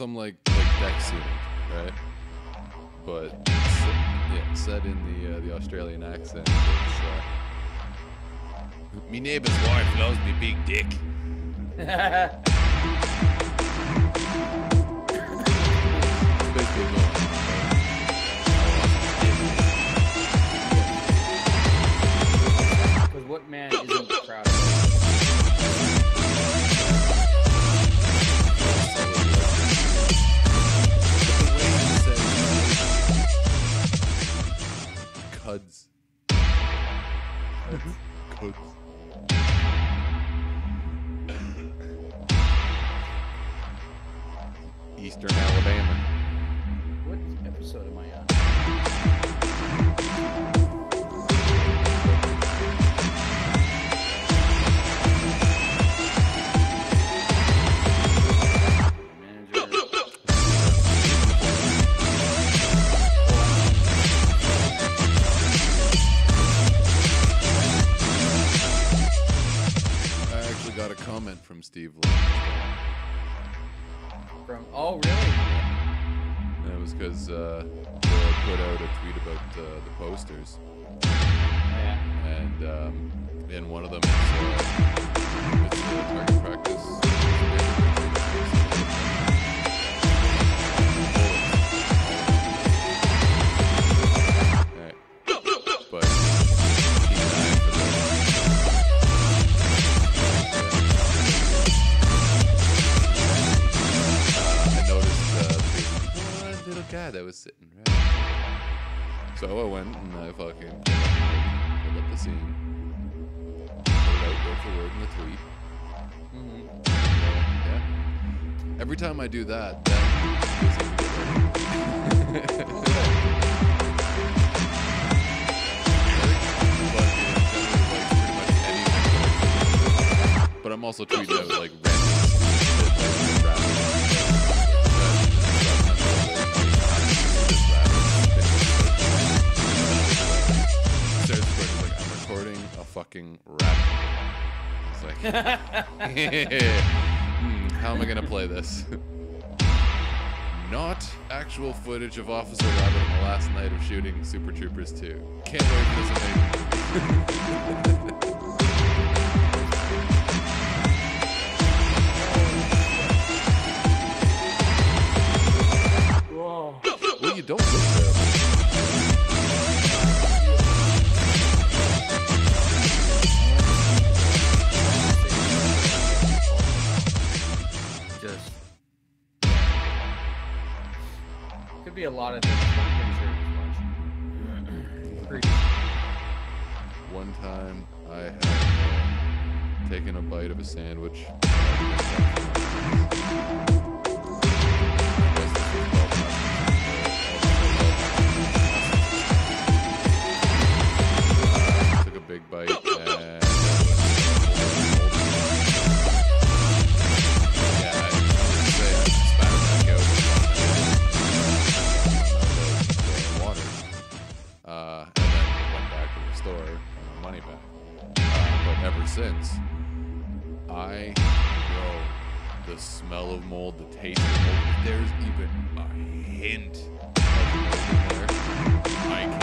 some like like deck sealant, right? But s- yeah, said in the uh, the Australian accent, it's uh, me neighbor's wife loves me big dick. Basically going Because what man isn't proud Cuds. Mm-hmm. Cuds. Eastern Alabama. Comment from Steve Lemme. From oh really? And it was because uh, put out a tweet about uh, the posters. Yeah. and um, in one of them it's, uh, uh, target practice. That was sitting right. So I went and I fucking pulled up the scene, word for word in the tweet. Mhm. Yeah. Every time I do that, then they seem to get ready. Fucking generally likes pretty much anything that But I'm also tweeting out like a fucking rap. It's like, hmm, how am I gonna play this? Not actual footage of Officer Rabbit on the last night of shooting Super Troopers 2. Can't wait for this amazing. Whoa. Well, you don't look. Be a lot of things. One time I had uh, taken a bite of a sandwich. Took a big bite since, I know the smell of mold, the taste of mold. If there's even a hint of mold there, I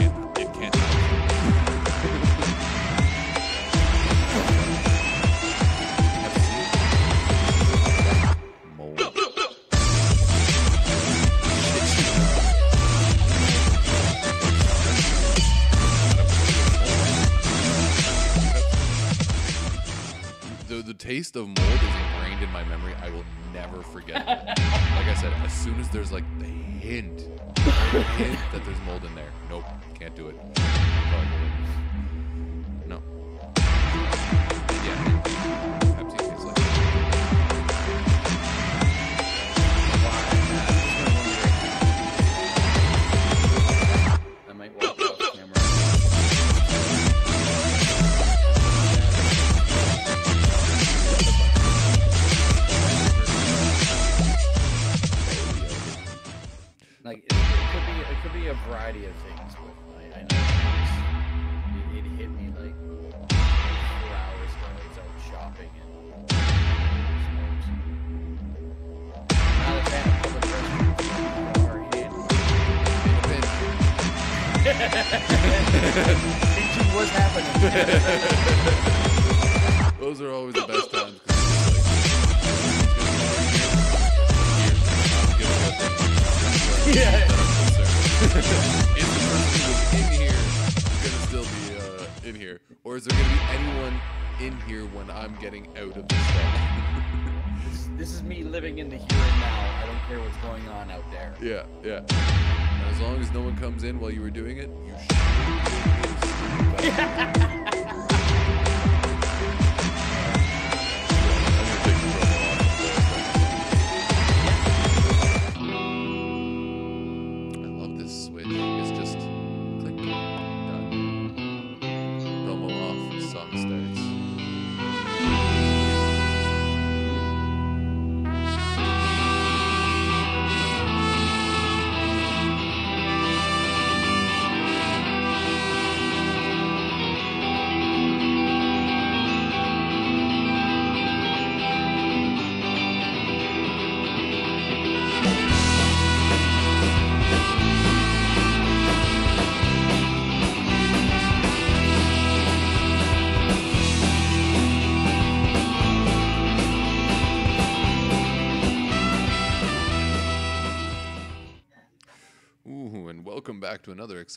taste of mold is ingrained in my memory. I will never forget like I said, as soon as there's like the hint, the hint that there's mold in there, nope, can't do it. In here, or is there gonna be anyone in here when I'm getting out of stall? This, this is me living in the here and now. I don't care what's going on out there. yeah, yeah. And as long as no one comes in while you were doing it, you should.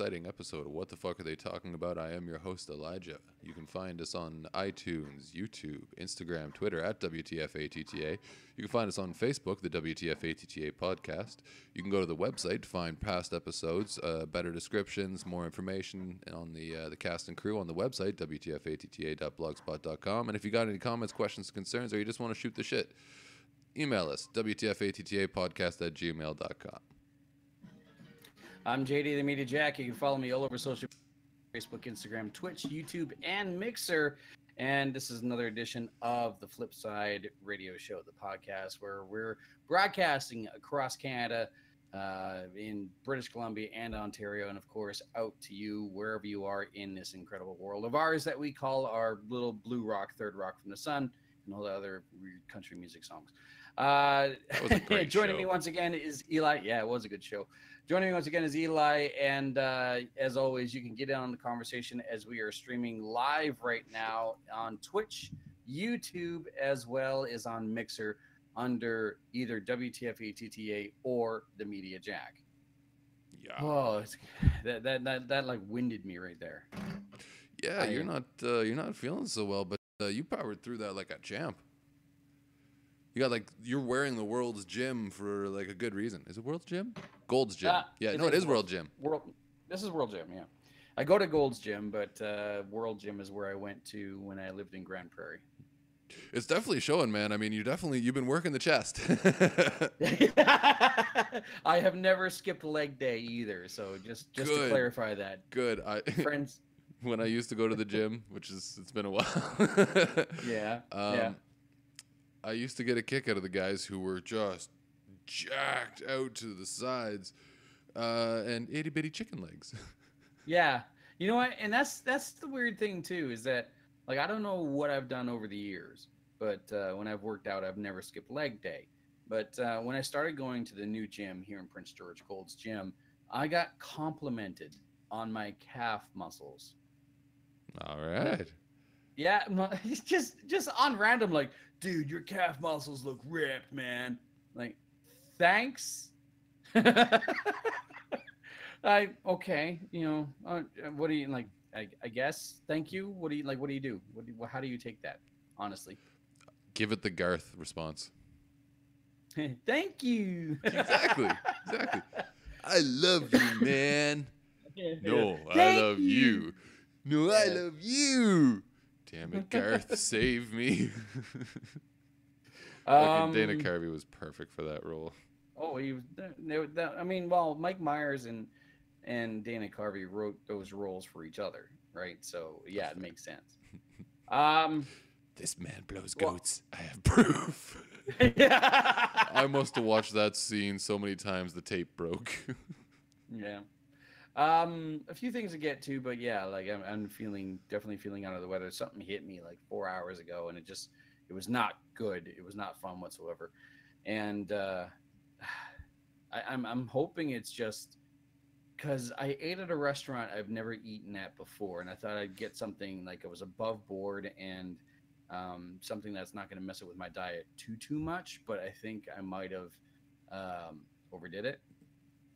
Exciting episode of What the Fuck Are They Talking About? I am your host, Elijah. You can find us on iTunes, YouTube, Instagram, Twitter at WTFATTA. You can find us on Facebook, the WTFATTA podcast. You can go to the website to find past episodes, uh, better descriptions, more information on the uh, the cast and crew on the website, WTFATTA.blogspot.com. And if you got any comments, questions, concerns, or you just want to shoot the shit, email us, WTFATTA at gmail.com. I'm JD the Media Jack. You can follow me all over social Facebook, Instagram, Twitch, YouTube, and Mixer. And this is another edition of the Flip Side Radio Show, the podcast where we're broadcasting across Canada, uh, in British Columbia and Ontario, and of course out to you wherever you are in this incredible world of ours that we call our little blue rock, third rock from the sun, and all the other weird country music songs. Uh, That was a great joining show. me once again is Eli. Yeah, it was a good show. Joining me once again is Eli, and uh, as always, you can get in on the conversation as we are streaming live right now on Twitch, YouTube, as well as on Mixer under either WTFATTA or the Media Jack. Yeah. Oh, it's, that, that that that like winded me right there. Yeah, I- you're not uh, you're not feeling so well, but uh, you powered through that like a champ. You got like you're wearing the world's gym for like a good reason. Is it World's Gym? Gold's Gym. Uh, yeah, it no, it is World Gym. World, this is World Gym, yeah. I go to Gold's Gym, but uh, World Gym is where I went to when I lived in Grand Prairie. It's definitely showing, man. I mean, you definitely you've been working the chest. I have never skipped leg day either, so just just to clarify that, good. I friends. when I used to go to the gym, which is it's been a while. Yeah, Um, yeah. I used to get a kick out of the guys who were just jacked out to the sides uh, and itty bitty chicken legs. Yeah. You know what? And that's that's the weird thing too is that like I don't know what I've done over the years, but uh, when I've worked out, I've never skipped leg day. But uh, when I started going to the new gym here in Prince George, Gold's Gym, I got complimented on my calf muscles. All right. Yeah, just just on random, like, dude, your calf muscles look ripped, man. Like, thanks. I okay, you know, uh, what do you like? I, I guess. Thank you. What do you like? What do you do? What do you, how do you take that? Honestly, Give it the Garth response. thank you. Exactly. exactly. I love you, man. No, I love you. No, I love you. Damn it, Garth, save me. Fucking Dana Um, Carvey was perfect for that role. Oh, he was. th- they I mean, well, Mike Myers and and Dana Carvey wrote those roles for each other, right? So yeah, it makes sense. Um, This man blows Well- goats. I have proof. I I must have watched that scene so many times the tape broke. yeah. Um, a few things to get to, but yeah, like I'm, I'm feeling definitely feeling under the weather. Something hit me like four hours ago, and it just it was not good. It was not fun whatsoever, and uh, I, I'm I'm hoping it's just because I ate at a restaurant I've never eaten at before, and I thought I'd get something like it was above board and um, something that's not going to mess it with my diet too too much. But I think I might have um, overdid it.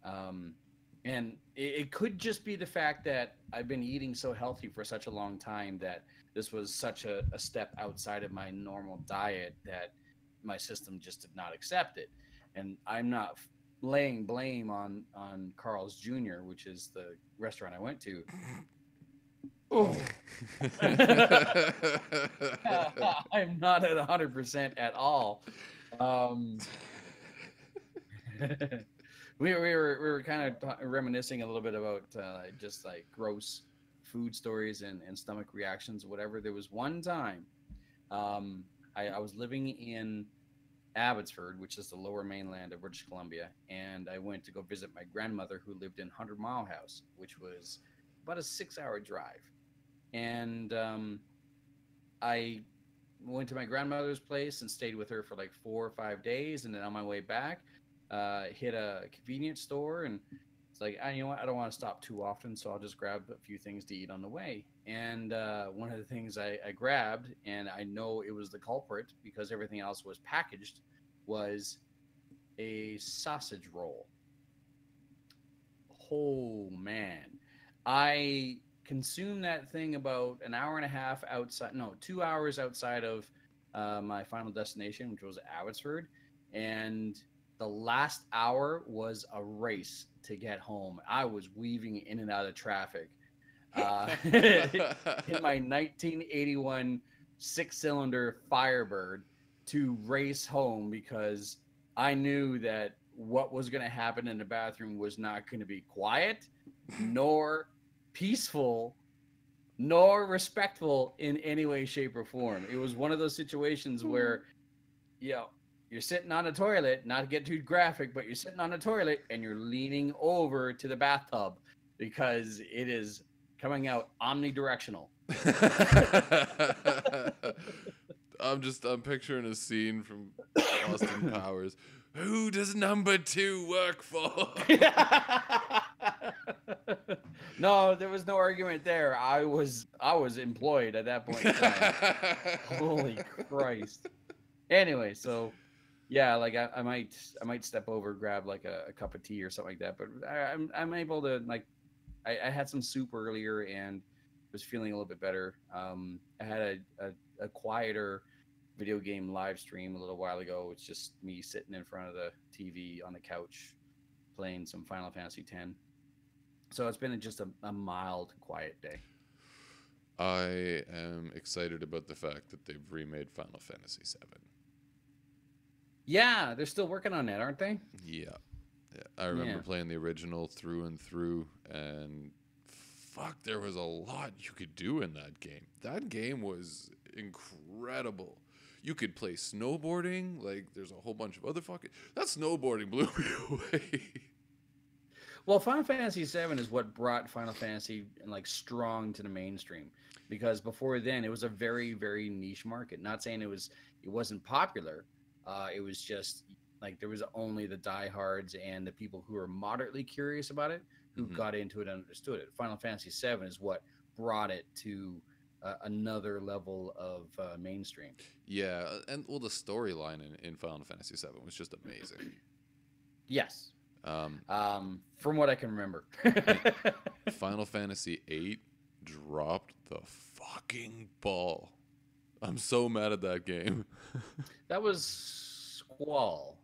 Um, and it, it could just be the fact that I've been eating so healthy for such a long time that this was such a, a step outside of my normal diet that my system just did not accept it. And I'm not laying blame on on Carl's Jr., which is the restaurant I went to. Oh. I'm not at 100% at all. Um, we, we were we were kind of reminiscing a little bit about uh, just like gross food stories and, and stomach reactions, whatever. There was one time um, I, I was living in Abbotsford, which is the lower mainland of British Columbia, and I went to go visit my grandmother who lived in Hundred Mile House, which was about a six-hour drive. And um, I went to my grandmother's place and stayed with her for like four or five days, and then on my way back, uh, hit a convenience store and it's like, I, you know what, I don't want to stop too often, so I'll just grab a few things to eat on the way. And uh, one of the things I, I grabbed, and I know it was the culprit because everything else was packaged, was a sausage roll. Oh man, I consumed that thing about an hour and a half outside, no, two hours outside of uh, my final destination, which was Abbotsford, and the last hour was a race to get home. I was weaving in and out of traffic. Uh, in my 1981 six cylinder Firebird to race home because I knew that what was going to happen in the bathroom was not going to be quiet, nor peaceful, nor respectful in any way, shape, or form. It was one of those situations hmm. where, you know, you're sitting on a toilet, not to get too graphic, but you're sitting on a toilet and you're leaning over to the bathtub because it is coming out omnidirectional. I'm just I'm picturing a scene from Austin Powers. Who does number two work for? no, there was no argument there. I was I was employed at that point. Holy Christ. Anyway, so yeah, like I, I, might I might step over, grab like a, a, cup of tea or something like that. But I, am I'm, I'm able to like I, I, had some soup earlier and was feeling a little bit better. Um, I had a, a, a quieter video game live stream a little while ago. It's just me sitting in front of the TV on the couch playing some Final Fantasy X. So it's been just a, a mild, quiet day. I am excited about the fact that they've remade Final Fantasy VII. Yeah, they're still working on that, aren't they? Yeah. yeah. I remember yeah. playing the original through and through, and fuck, there was a lot you could do in that game. That game was incredible. You could play snowboarding, like there's a whole bunch of other fucking. That snowboarding blew me away. Well, Final Fantasy VII is what brought Final Fantasy and like strong to the mainstream because before then it was a very very niche market. Not saying it was it wasn't popular, uh, it was just like there was only the diehards and the people who were moderately curious about it who mm-hmm. got into it and understood it. Final Fantasy VII is what brought it to uh, another level of uh, mainstream. Yeah, and well, the storyline in, in Final Fantasy VII was just amazing. yes. Um, um, from what I can remember, Final Fantasy VIII dropped the fucking ball I'm so mad at that game. that was Squall.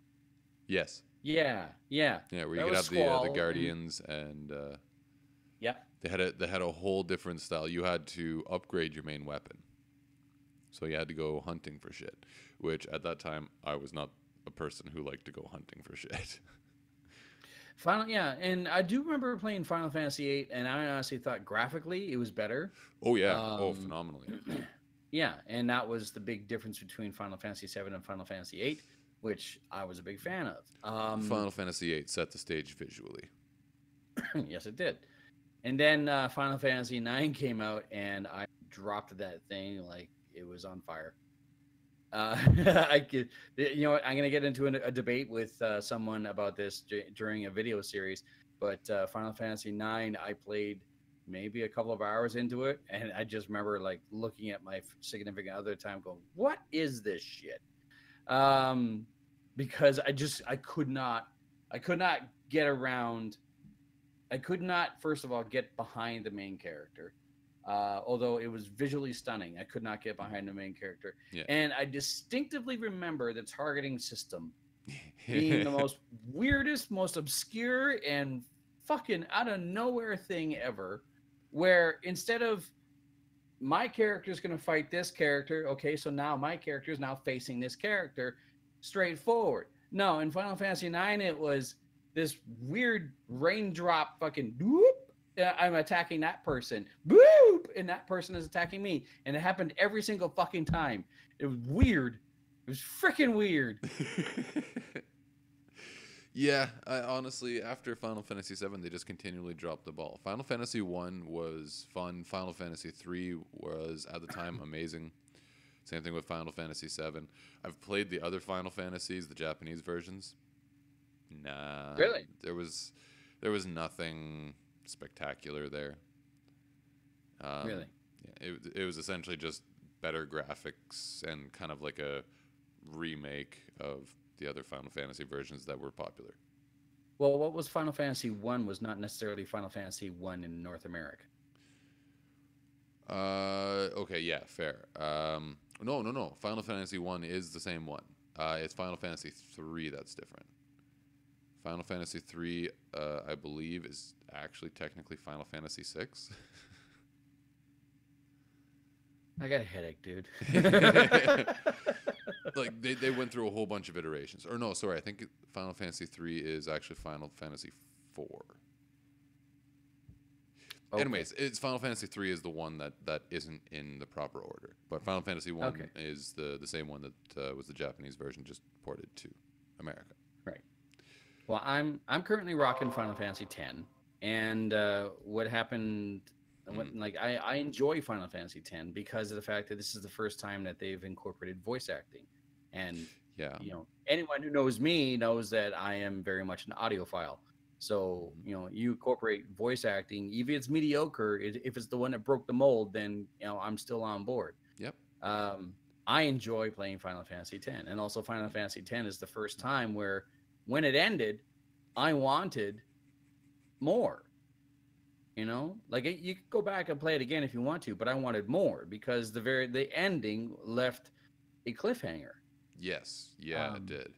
Yes. Yeah, yeah. Yeah, where you could have the uh, the Guardians and uh, yeah, they had a they had a whole different style. You had to upgrade your main weapon, so you had to go hunting for shit. Which at that time I was not a person who liked to go hunting for shit. Final, yeah, and I do remember playing Final Fantasy VIII, and I honestly thought graphically it was better. Oh yeah, oh, um, oh phenomenally. Yeah, and that was the big difference between Final Fantasy VII and Final Fantasy VIII, which I was a big fan of. Um, Final Fantasy VIII set the stage visually. yes, it did. And then uh, Final Fantasy IX came out, and I dropped that thing like it was on fire. Uh, I could, you know, I'm going to get into a, a debate with uh, someone about this d- during a video series. but uh, Final Fantasy IX, I played maybe a couple of hours into it, and I just remember like looking at my significant other time, going, "What is this shit?" Um, because I just I could not, I could not get around. I could not, first of all, get behind the main character. Uh, although it was visually stunning, I could not get behind the main character. Yeah. And I distinctively remember the targeting system being the most weirdest, most obscure, and fucking out of nowhere thing ever. Where instead of my character is going to fight this character, okay, so now my character is now facing this character straightforward. No, in Final Fantasy IX, it was this weird raindrop fucking whoop. uh, I'm attacking that person, boop, and that person is attacking me, and it happened every single fucking time. It was weird. It was freaking weird. yeah, I, honestly, after Final Fantasy VII, they just continually dropped the ball. Final Fantasy One was fun. Final Fantasy Three was at the time amazing. Same thing with Final Fantasy VII. I've played the other Final Fantasies, the Japanese versions. Nah, Really? There was, there was nothing spectacular there. Um, Really? Yeah, it it was essentially just better graphics and kind of like a remake of the other Final Fantasy versions that were popular. Well, what was Final Fantasy One was not necessarily Final Fantasy One in North America. Uh, okay, yeah, fair. Um, no, no, no. Final Fantasy One is the same one. Uh, it's Final Fantasy Three that's different. Final Fantasy Three, uh, I believe, is actually technically Final Fantasy Six. I got a headache, dude. like they, they went through a whole bunch of iterations. Or no, sorry, I think Final Fantasy Three is actually Final Fantasy Four. Okay. Anyways, it's Final Fantasy Three is the one that, that isn't in the proper order, but Final Fantasy One Okay. is the the same one that uh, was the Japanese version, just ported to America. Right. Well, I'm I'm currently rocking Final Fantasy ten, and uh, what happened? What, like I, I enjoy Final Fantasy X because of the fact that this is the first time that they've incorporated voice acting, and Yeah, you know anyone who knows me knows that I am very much an audiophile. So you know you incorporate voice acting, even if it's mediocre, if it's the one that broke the mold, then you know I'm still on board. Yep. Um, I enjoy playing Final Fantasy X, and also Final Fantasy X is the first time where, when it ended, I wanted more. You know, like it, you could go back and play it again if you want to, but I wanted more because the very the ending left a cliffhanger. yes, yeah, Um, it did.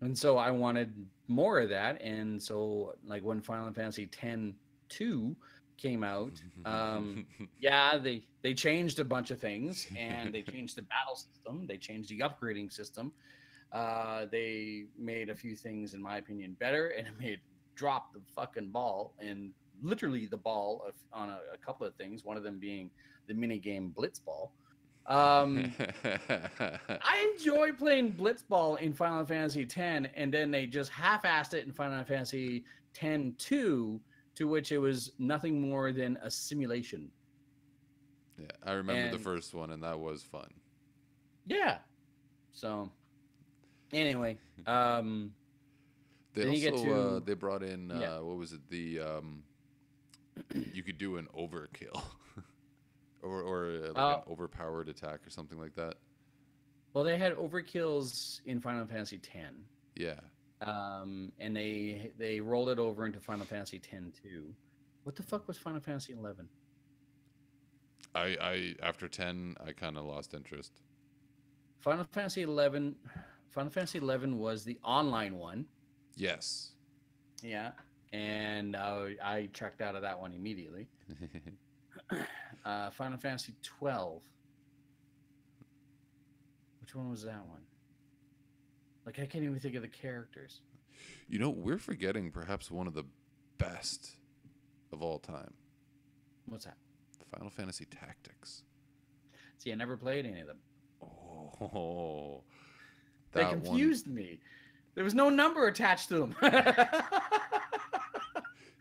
And so I wanted more of that. And so, like, when Final Fantasy X 2 came out, um, yeah, they, they changed a bunch of things and they changed the battle system, they changed the upgrading system. Uh, they made a few things, in my opinion, better and it made drop the fucking ball and literally the ball of, on a, a couple of things, one of them being the mini minigame Blitzball. Um, I enjoy playing Blitzball in Final Fantasy X, and then they just half-assed it in Final Fantasy X 2, to which it was nothing more than a simulation. yeah, I remember the first one, and that was fun. Yeah. So, anyway, um, They also get uh, they brought in uh, what was it the um, you could do an overkill or or uh, like Uh, an overpowered attack or something like that. well, they had overkills in Final Fantasy X, Yeah, um, and they they rolled it over into Final Fantasy X 2. What the fuck was Final Fantasy 11? I I after ten I kind of lost interest. Final Fantasy 11, Final Fantasy 11 was the online one. Yes. Yeah, and uh, I checked out of that one immediately. Uh, Final Fantasy twelve. Which one was that one? Like I can't even think of the characters. you know we're forgetting perhaps one of the best of all time. What's that? Final Fantasy Tactics. See, I never played any of them. Oh, They that one- confused me. There was no number attached to them.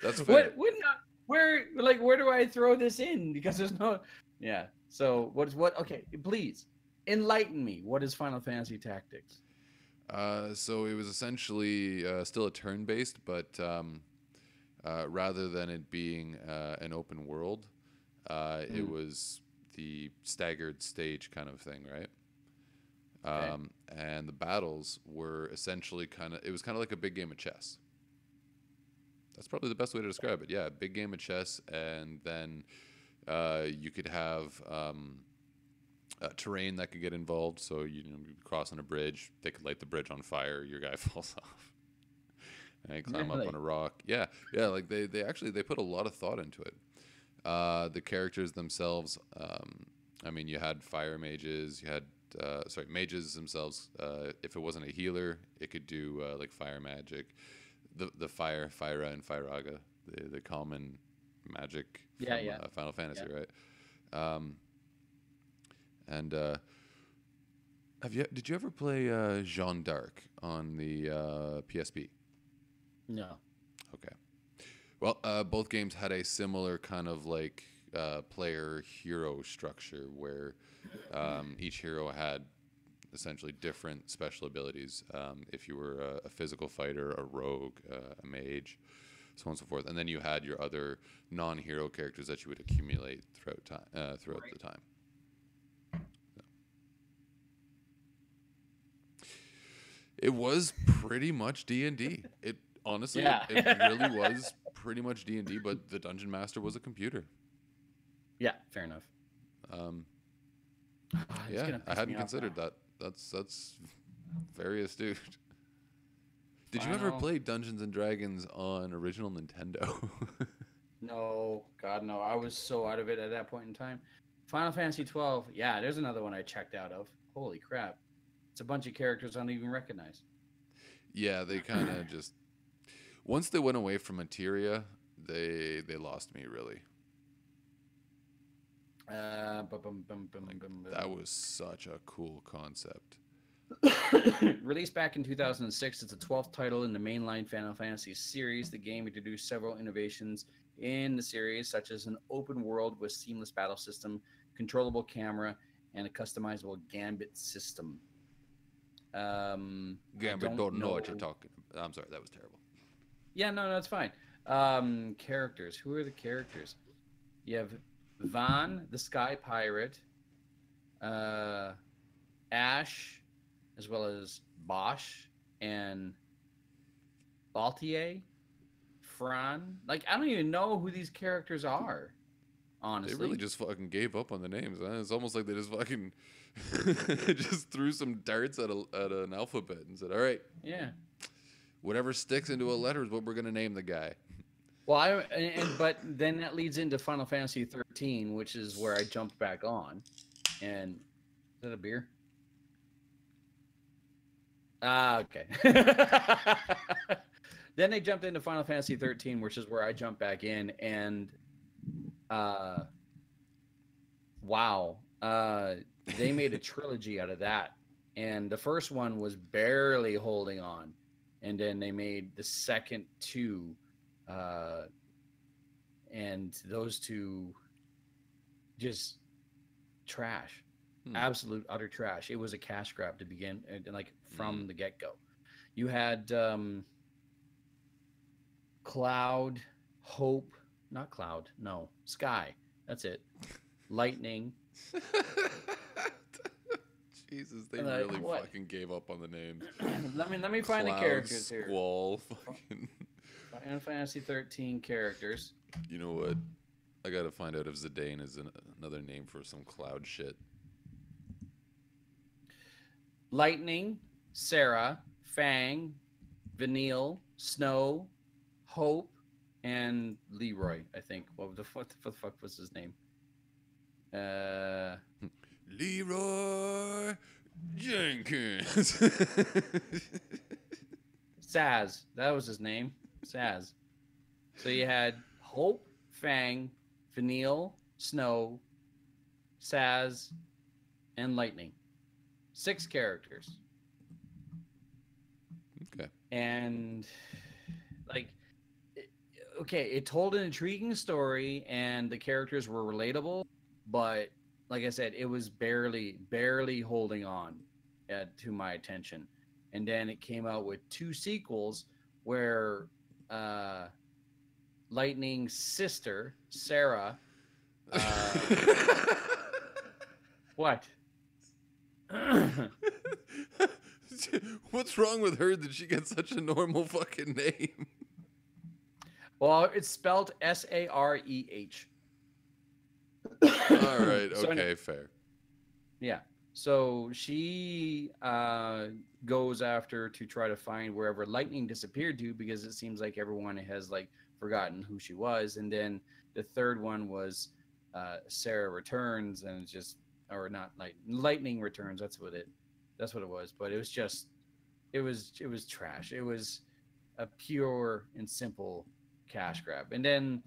That's fair. what? What? Not, where? Like, where do I throw this in? Because there's no. Yeah. So what is what? Okay, please enlighten me. What is Final Fantasy Tactics? Uh, so it was essentially uh, still a turn-based, but um, uh, rather than it being uh, an open world, uh, it Mm. was the staggered stage kind of thing, right? Okay. Um, and the battles were essentially kind of it was kind of like a big game of chess. That's probably the best way to describe it. Yeah, big game of chess, and then uh, you could have um, uh, terrain that could get involved. So you know, you'd cross on a bridge, they could light the bridge on fire. Your guy falls off. And climb up on a rock. Yeah, yeah. Like they, they actually they put a lot of thought into it. Uh, the characters themselves. Um, I mean, you had fire mages. You had uh, sorry mages themselves. Uh, if it wasn't a healer, it could do uh, like fire magic. The the fire, Fira and Firaga, the the common magic from yeah. Uh, Final Fantasy, right? Um, and uh, have you did you ever play uh, Jeanne d'Arc on the uh, PSP? No. Okay. Well, uh, both games had a similar kind of like uh, player hero structure where um, each hero had essentially different special abilities. Um, if you were a, a physical fighter, a rogue, uh, a mage, so on and so forth, and then you had your other non-hero characters that you would accumulate throughout time uh, throughout Right. the time. So. It was pretty much D and D. It honestly, Yeah. it, it really was pretty much D and D. But the dungeon master was a computer. Yeah, fair enough. Um, Oh, yeah, I hadn't considered now. that. That's that's very astute. Did you ever play Dungeons and Dragons on original Nintendo? No, God, no. I was so out of it at that point in time. Final Fantasy 12. Yeah, there's another one I checked out of. Holy crap. It's a bunch of characters I don't even recognize. yeah, they kind of just once they went away from materia, they they lost me really. Uh, bum, bum, bum, bum, Like, bum, bum. that was such a cool concept. Released back in 2006, it's the 12th title in the mainline Final Fantasy series. The game introduced several innovations in the series, such as an open world with seamless battle system, controllable camera, and a customizable gambit system. Um, Gambit don't, know what you're talking. about. I'm sorry, that was terrible. Yeah, no, no, it's fine. Um, characters. Who are the characters? You have Vaan, the Sky Pirate, uh, Ashe, as well as Basch and Balthier, Fran. Like, I don't even know who these characters are. Honestly, They really just fucking gave up on the names. Huh? It's almost like they just fucking just threw some darts at a, at an alphabet and said, "All right, yeah. whatever sticks into a letter is what we're gonna name the guy." Well, I and, but then that leads into Final Fantasy 13, which is where I jumped back on. And is that a beer? Ah, okay. then they jumped into Final Fantasy 13, which is where I jumped back in, and uh, wow, uh, they made a trilogy out of that. And the first one was barely holding on, and then they made the second two uh, and those two just trash, Hmm. absolute utter trash. It was a cash grab to begin, and like from the get go. You had um, Cloud, Hope, not Cloud, no, Sky. That's it. Lightning. Jesus, they Like, really what? fucking gave up on the names. let me let me find Cloud, the characters here. Squall, fucking. Final Fantasy 13 characters. You know what? I gotta find out if Zidane is an, another name for some cloud shit. Lightning, Serah, Fang, Vanille, Snow, Hope, and Leroy. I think. What the fuck? What the fuck was his name? Uh, Leroy Jenkins. Sazh. That was his name. Sazh. So you had Hope, Fang, Vanille, Snow, Sazh, and Lightning. Six characters. okay. and like okay it told an intriguing story and the characters were relatable but like i said it was barely barely holding on uh, to my attention and then it came out with two sequels where uh Lightning's sister, Serah. Uh, what? What's wrong with her that she gets such a normal fucking name? well, it's spelled S A R E H. All right, So okay, fair. Yeah. So she uh, goes after to try to find wherever Lightning disappeared to because it seems like everyone has like forgotten who she was. And then the third one was uh, Serah returns and it's just or not light Lightning returns. That's what it. That's what it was. But it was just, it was it was trash. It was a pure and simple cash grab. And then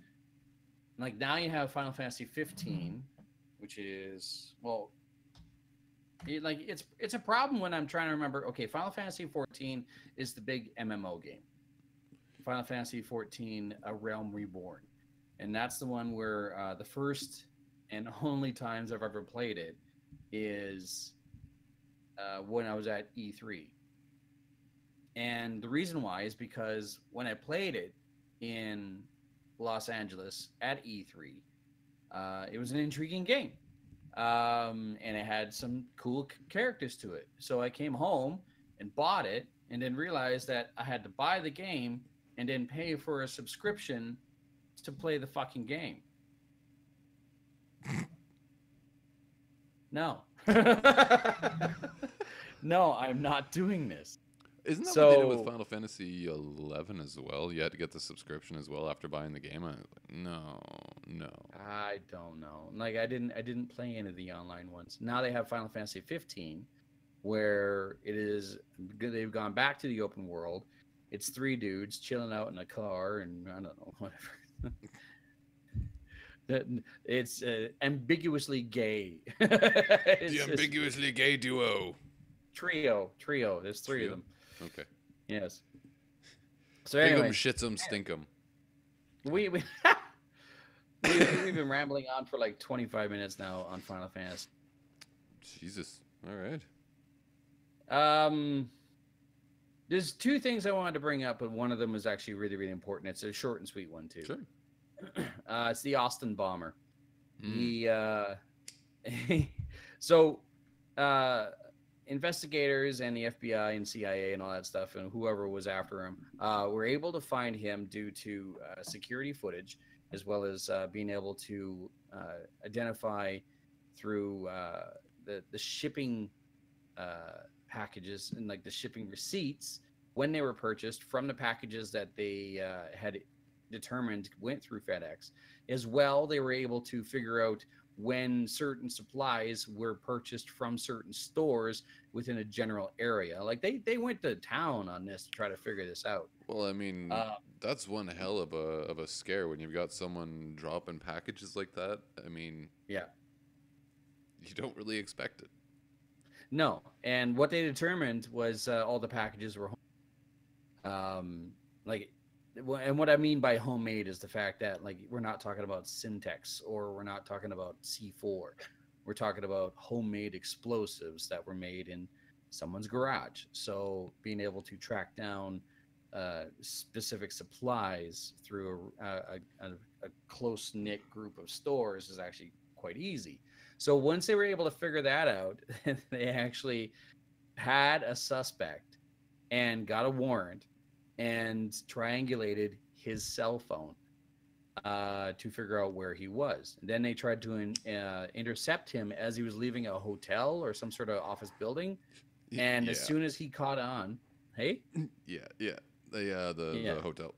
like now you have Final Fantasy 15, which is well it, like it's it's a problem when I'm trying to remember. Okay, Final Fantasy 14 is the big MMO game. Final Fantasy 14: A Realm Reborn, and that's the one where uh, the first and only times I've ever played it is uh, when I was at E3. And the reason why is because when I played it in Los Angeles at E3, uh, it was an intriguing game um, and it had some cool characters to it. So I came home and bought it, and then realized that I had to buy the game and then pay for a subscription to play the fucking game. no. no, I'm not doing this. Isn't that what they did with Final Fantasy 11 as well? You had to get the subscription as well after buying the game. I was like, no, no. I don't know. Like I didn't I didn't play any of the online ones. Now they have Final Fantasy 15 where it is they've gone back to the open world. It's three dudes chilling out in a car and I don't know whatever. It's uh, ambiguously gay. It's the just ambiguously gay duo. trio, trio. There's three Trio. of them. Okay. Yes. So anyway, shits 'em, stink 'em. we we, we we've been rambling on for like 25 minutes now on Final Fantasy. Jesus. All right. Um, there's two things I wanted to bring up, but one of them is actually really, really important. It's a short and sweet one too. Sure. Uh, it's the Austin bomber. Mm. He, uh, so, uh, investigators and the FBI and CIA and all that stuff, and whoever was after him, uh, were able to find him due to uh, security footage, as well as uh, being able to uh, identify through uh, the the shipping uh, packages and like the shipping receipts when they were purchased from the packages that they had determined went through FedEx. As well, they were able to figure out when certain supplies were purchased from certain stores within a general area. Like they they went to town on this to try to figure this out. Well, I mean, Uh, that's one hell of a of a scare when you've got someone dropping packages like that. I mean, Yeah. you don't really expect it. No, and what they determined was uh, all the packages were, home- um, like, and what I mean by homemade is the fact that like we're not talking about Semtex or we're not talking about C4. We're talking about homemade explosives that were made in someone's garage. So being able to track down uh, specific supplies through a, a, a, a close knit group of stores is actually quite easy. So once they were able to figure that out, they actually had a suspect and got a warrant and triangulated his cell phone uh, to figure out where he was. then they tried to in, uh, intercept him as he was leaving a hotel or some sort of office building. And yeah, as soon as he caught on, hey, yeah, yeah, the uh, the, Yeah. the hotel,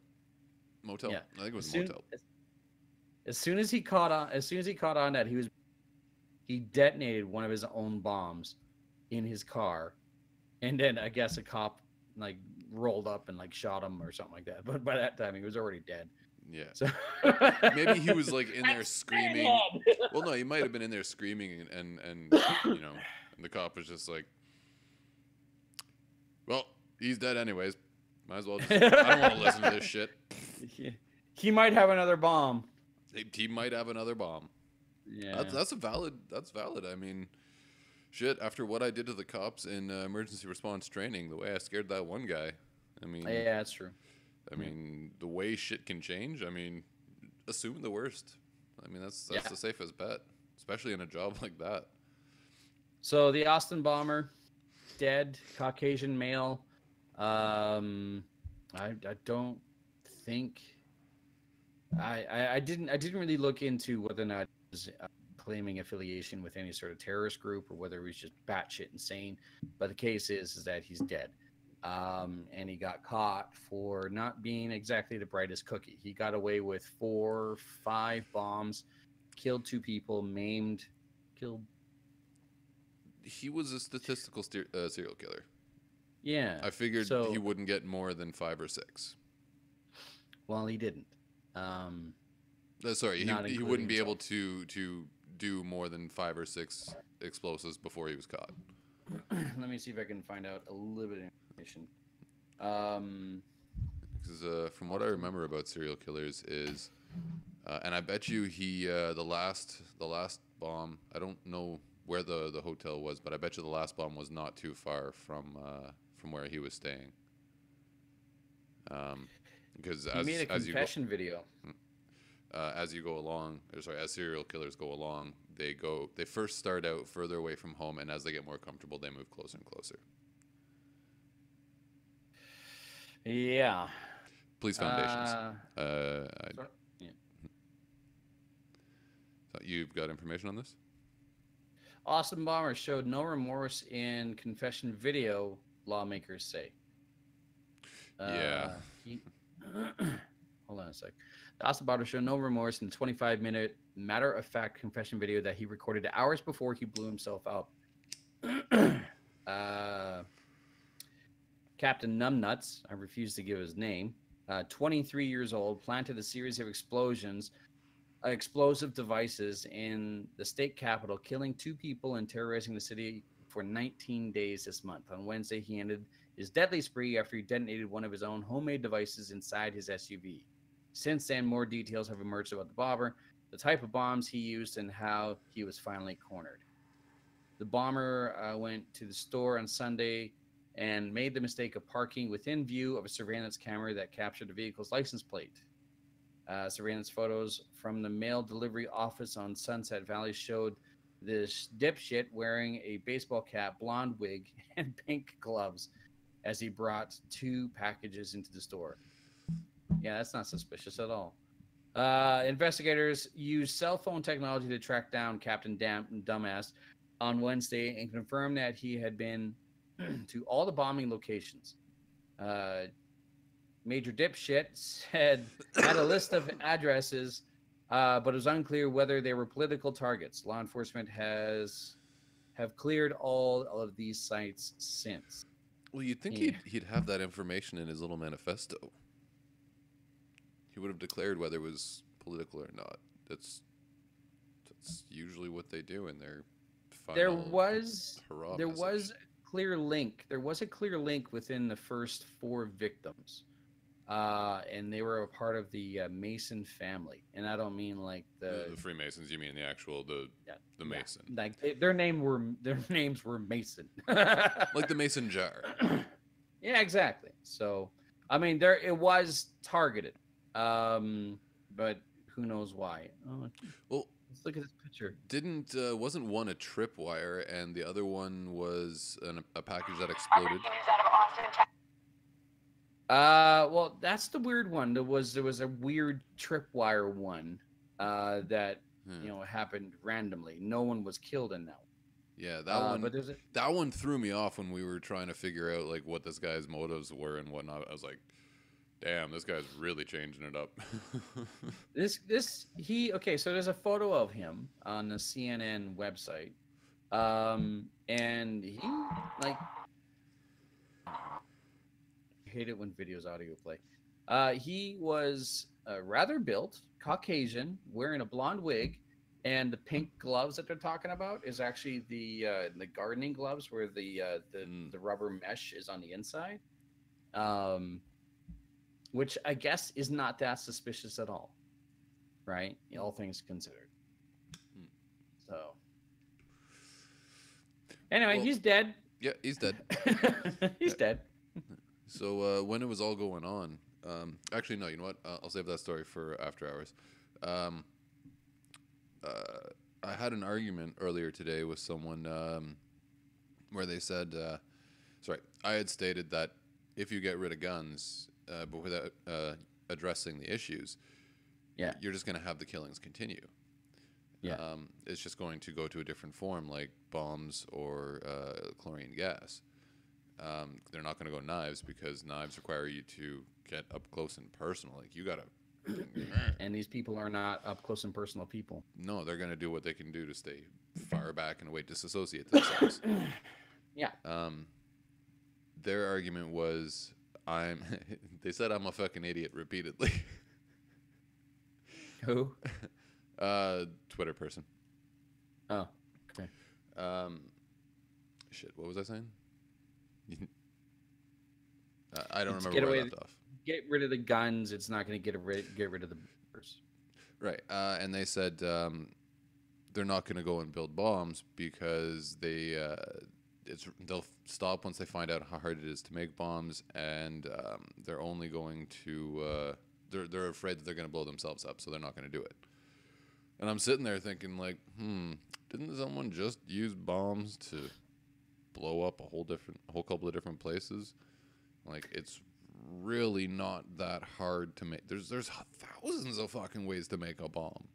motel. Yeah. I think it was as soon, motel. as, as soon as he caught on, as soon as he caught on that he was, he detonated one of his own bombs in his car, and then I guess a cop like rolled up and like shot him or something like that. But by that time he was already dead. Yeah. So Maybe he was like in there screaming. Well, no, he might have been in there screaming, and and, and you know, and the cop was just like, "Well, he's dead anyways. Might as well. Just, I don't want to listen to this shit. he, he might have another bomb. He, he might have another bomb. Yeah. That's that's a valid. That's valid. I mean, shit. After what I did to the cops in uh, emergency response training, the way I scared that one guy. I mean, yeah, that's true. I mean, the way shit can change. I mean, assume the worst. I mean, that's that's Yeah. the safest bet, especially in a job like that. So the Austin bomber, dead, Caucasian male. Um, I I don't think. I, I I didn't I didn't really look into whether or not he was uh, claiming affiliation with any sort of terrorist group or whether he was just batshit insane. But the case is is that he's dead. Um, and he got caught for not being exactly the brightest cookie. He got away with four, five bombs, killed two people, maimed, killed He was a statistical steer, uh, serial killer. Yeah. I figured So- he wouldn't get more than five or six. well, he didn't. Um, Uh, sorry, he, he wouldn't be able to to do more than five or six explosives before he was caught. let me see if I can find out a little bit of information. Um, Because uh, from what I remember about serial killers is, uh, and I bet you he uh, the last the last bomb. I don't know where the the hotel was, but I bet you the last bomb was not too far from uh, from where he was staying. Um, because he as made a as you confession video. Uh, as you go along, or sorry, as serial killers go along, they go they first start out further away from home, and as they get more comfortable, they move closer and closer. Yeah. Police foundations. Uh, Uh, I, sorry? Yeah. so you've got information on this? Austin Bomber showed no remorse in confession video, lawmakers say. Yeah. he- hold on a sec. The Bomber showed no remorse in the 25 minute matter of fact confession video that he recorded hours before he blew himself up. uh, Captain Numbnuts, I refuse to give his name, uh, 23 years old, planted a series of explosions uh, explosive devices in the state capital, killing two people and terrorizing the city for 19 days this month. On Wednesday, he ended his deadly spree after he detonated one of his own homemade devices inside his SUV. Since then, more details have emerged about the bomber, the type of bombs he used, and how he was finally cornered. The bomber uh, went to the store on Sunday and made the mistake of parking within view of a surveillance camera that captured the vehicle's license plate. Uh, surveillance photos from the mail delivery office on Sunset Valley showed this dipshit wearing a baseball cap, blonde wig, and pink gloves as he brought two packages into the store. Yeah, that's not suspicious at all. Uh, investigators used cell phone technology to track down Captain Dam- Dumbass on Wednesday and confirmed that he had been to all the bombing locations. Uh, Major Dipshit said had a list of addresses, uh, but it was unclear whether they were political targets. Law enforcement has have cleared all of these sites since. Well, you'd think Yeah. he'd, he'd have that information in his little manifesto. He would have declared whether it was political or not. That's that's usually what they do in their final there was there message. was a clear link. There was a clear link within the first four victims, uh, and they were a part of the uh, Mason family. And I don't mean like the, the, Freemasons. You mean the actual the Yeah, the yeah, Mason, like they, their name were their names were Mason. like the Mason jar. yeah, exactly. So, I mean, there it was targeted, um, but who knows why? Oh, Well, let's look at this picture. didn't uh, wasn't one a tripwire and the other one was an, a package that exploded? Uh, well, that's the weird one. There was there was a weird tripwire one, uh, that Hmm. you know happened randomly. No one was killed in that one. Yeah, that Uh, one. but there's a, that one threw me off when we were trying to figure out like what this guy's motives were and whatnot. I was like, "Damn, this guy's really changing it up." this this he okay. So there's a photo of him on the CNN website, um, and he like hate it when videos audio play. Uh, he was uh, rather built, Caucasian, wearing a blonde wig, and the pink gloves that they're talking about is actually the uh, the gardening gloves where the uh, the Mm. the rubber mesh is on the inside, um, which I guess is not that suspicious at all, right? All things considered. Hmm. So, anyway, Well- he's dead. yeah, he's dead. he's dead. So uh, when it was all going on, um, actually no, you know what? Uh, I'll save that story for after hours. Um, uh, I had an argument earlier today with someone um, where they said, uh, sorry, I had stated that if you get rid of guns, uh, but without uh, addressing the issues, Yeah. you're just going to have the killings continue. Yeah. Um, it's just going to go to a different form, like bombs or uh, chlorine gas. Um, they're not going to go knives because knives require you to get up close and personal. Like you got to. And these people are not up close and personal people. No, they're going to do what they can do to stay far back and away, disassociate themselves. Yeah. Um, their argument was, I'm. they said I'm a fucking idiot repeatedly. Who? uh, Twitter person. Oh, okay. Um, shit. What was I saying? I don't It's remember where I left off. Get rid of the guns. It's not going to get rid get rid of the. burgers. Right. Uh, and they said um, they're not going to go and build bombs because they uh, it's they'll stop once they find out how hard it is to make bombs, and um, they're only going to uh, they're they're afraid that they're going to blow themselves up, so they're not going to do it. And I'm sitting there thinking like, hmm, didn't someone just use bombs to blow up a whole different a whole couple of different places? Like it's really not that hard to make. There's there's thousands of fucking ways to make a bomb.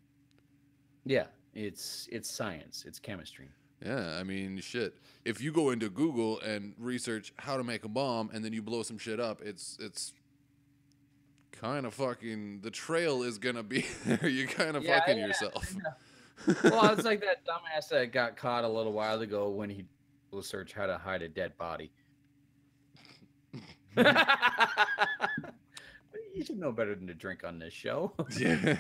Yeah, it's it's science. It's chemistry. Yeah, I mean, shit. If you go into Google and research how to make a bomb, and then you blow some shit up, it's it's kind of fucking. The trail is gonna be there. You kind of Yeah, fucking yeah, yourself. well, it's like that dumbass that got caught a little while ago when he will search how to hide a dead body. you should know better than to drink on this show. yeah.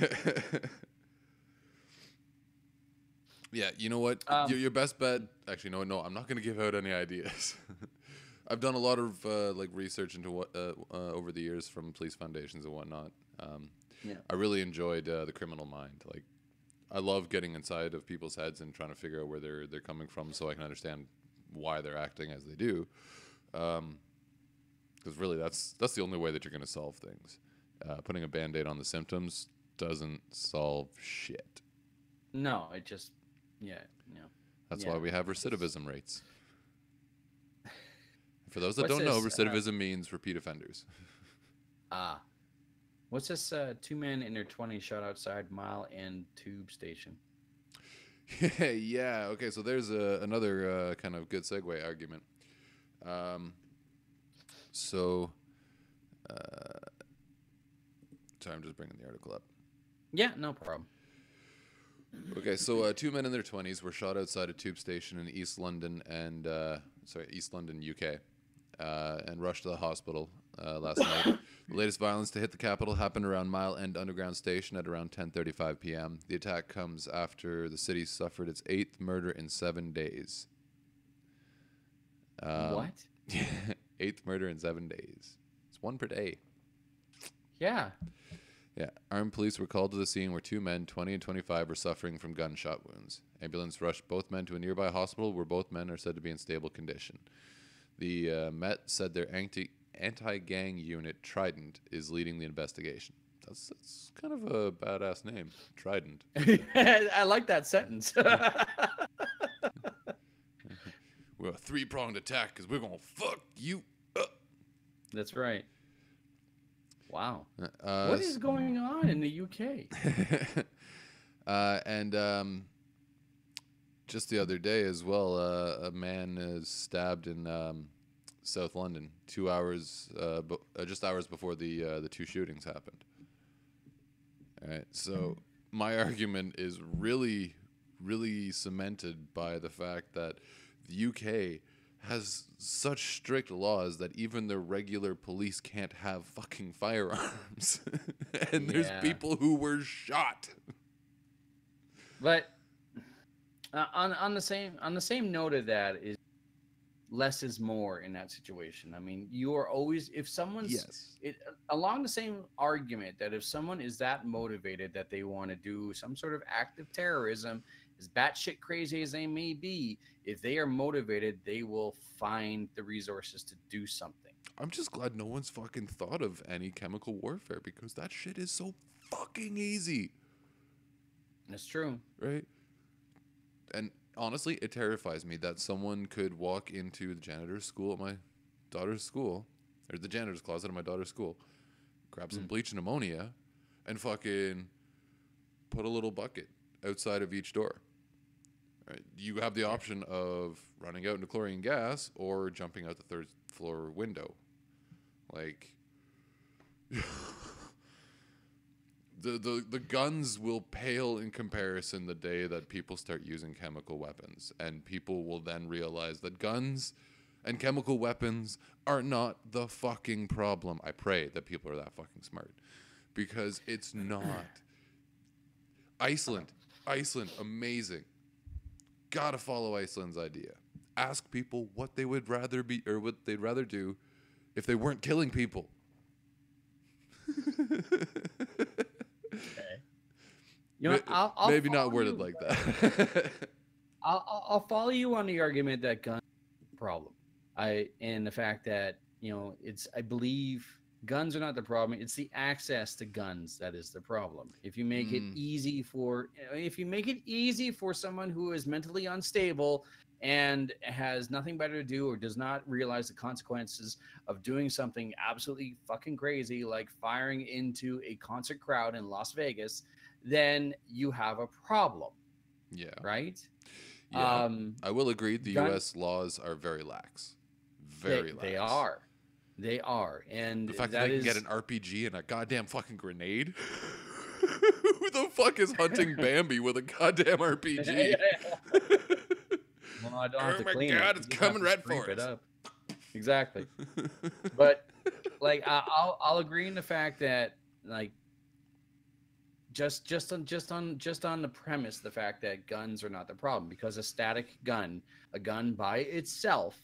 Yeah, you know what? Um, your, your best bet. Actually, no, no. I'm not gonna give out any ideas. I've done a lot of uh, like research into what uh, uh, over the years from police foundations and whatnot. Um, Yeah. I really enjoyed uh, the Criminal Mind. Like, I love getting inside of people's heads and trying to figure out where they're they're coming from, so I can understand why they're acting as they do. Because really, that's that's the only way that you're going to solve things. Uh, putting a band-aid on the symptoms doesn't solve shit. no, it just yeah, yeah. That's Yeah. why we have recidivism rates. For those that What's don't know, this, uh, recidivism means repeat offenders. Ah. What's this uh, two men in their 20s shot outside Mile End Tube Station? yeah. Okay. So there's a, another uh, kind of good segue argument. Um, so, uh, sorry, I'm just bringing the article up. Yeah, no problem. Okay, so uh, two men in their 20s were shot outside a tube station in East London and uh, sorry, East London, UK, uh, and rushed to the hospital uh, last night. The latest violence to hit the capital happened around Mile End Underground Station at around 10:35 p.m. The attack comes after the city suffered its eighth murder in seven days. Um, what? eighth murder in seven days. It's one per day. Yeah. Yeah, armed police were called to the scene where two men, 20 and 25, were suffering from gunshot wounds. Ambulance rushed both men to a nearby hospital where both men are said to be in stable condition. The uh, Met said their anti anti gang unit, Trident, is leading the investigation. That's, that's kind of a badass name, Trident. I like that sentence. We're a three pronged attack because we're going to fuck you up. That's right. Wow. Uh, what is going on in the UK? uh, and um, just the other day as well, uh, a man is stabbed in um, South London, two hours, uh, b- uh, just hours before the uh, the two shootings happened. All right, so my argument is really, really cemented by the fact that the UK has such strict laws that even the regular police can't have fucking firearms. and there's people who were shot. But uh, on on the same on the same note of that is less is more in that situation. I mean, you are always if someone's Yes. it along the same argument that if someone is that motivated that they want to do some sort of act of terrorism, as batshit crazy as they may be, if they are motivated, they will find the resources to do something. I'm just glad no one's fucking thought of any chemical warfare because that shit is so fucking easy. That's true. right? And honestly, it terrifies me that someone could walk into the janitor's school at my daughter's school, or the janitor's closet at my daughter's school, grab some Mm. bleach and ammonia, and fucking put a little bucket outside of each door. Right? You have the option of running out into chlorine gas or jumping out the third floor window. Like the, the the guns will pale in comparison the day that people start using chemical weapons and people will then realize that guns and chemical weapons are not the fucking problem. I pray that people are that fucking smart because it's not. Iceland, Iceland, amazing. Gotta follow Iceland's idea. Ask people what they would rather be or what they'd rather do if they weren't killing people. okay. You know, I'll, I'll Maybe not worded you- like that. I'll, I'll- I'll follow you on the argument that gun problem. I and the fact that you know it's I believe guns are not the problem. It's the access to guns that is the problem. If you make it Mm. easy for if you make it easy for someone who is mentally unstable and has nothing better to do or does not realize the consequences of doing something absolutely fucking crazy like firing into a concert crowd in Las Vegas, then you have a problem, yeah. right? yeah. Um I will agree the gun- US laws are very lax. they, Very lax. they are. They are. And The fact that, that they is can get an RPG and a goddamn fucking grenade. Who the fuck is hunting Bambi with a goddamn RPG? well, I don't have Oh to my clean God, it. it's have coming to right for it us. Exactly. but like I, I'll I'll agree in the fact that like just just on just on just on the premise the fact that guns are not the problem because a static gun a gun by itself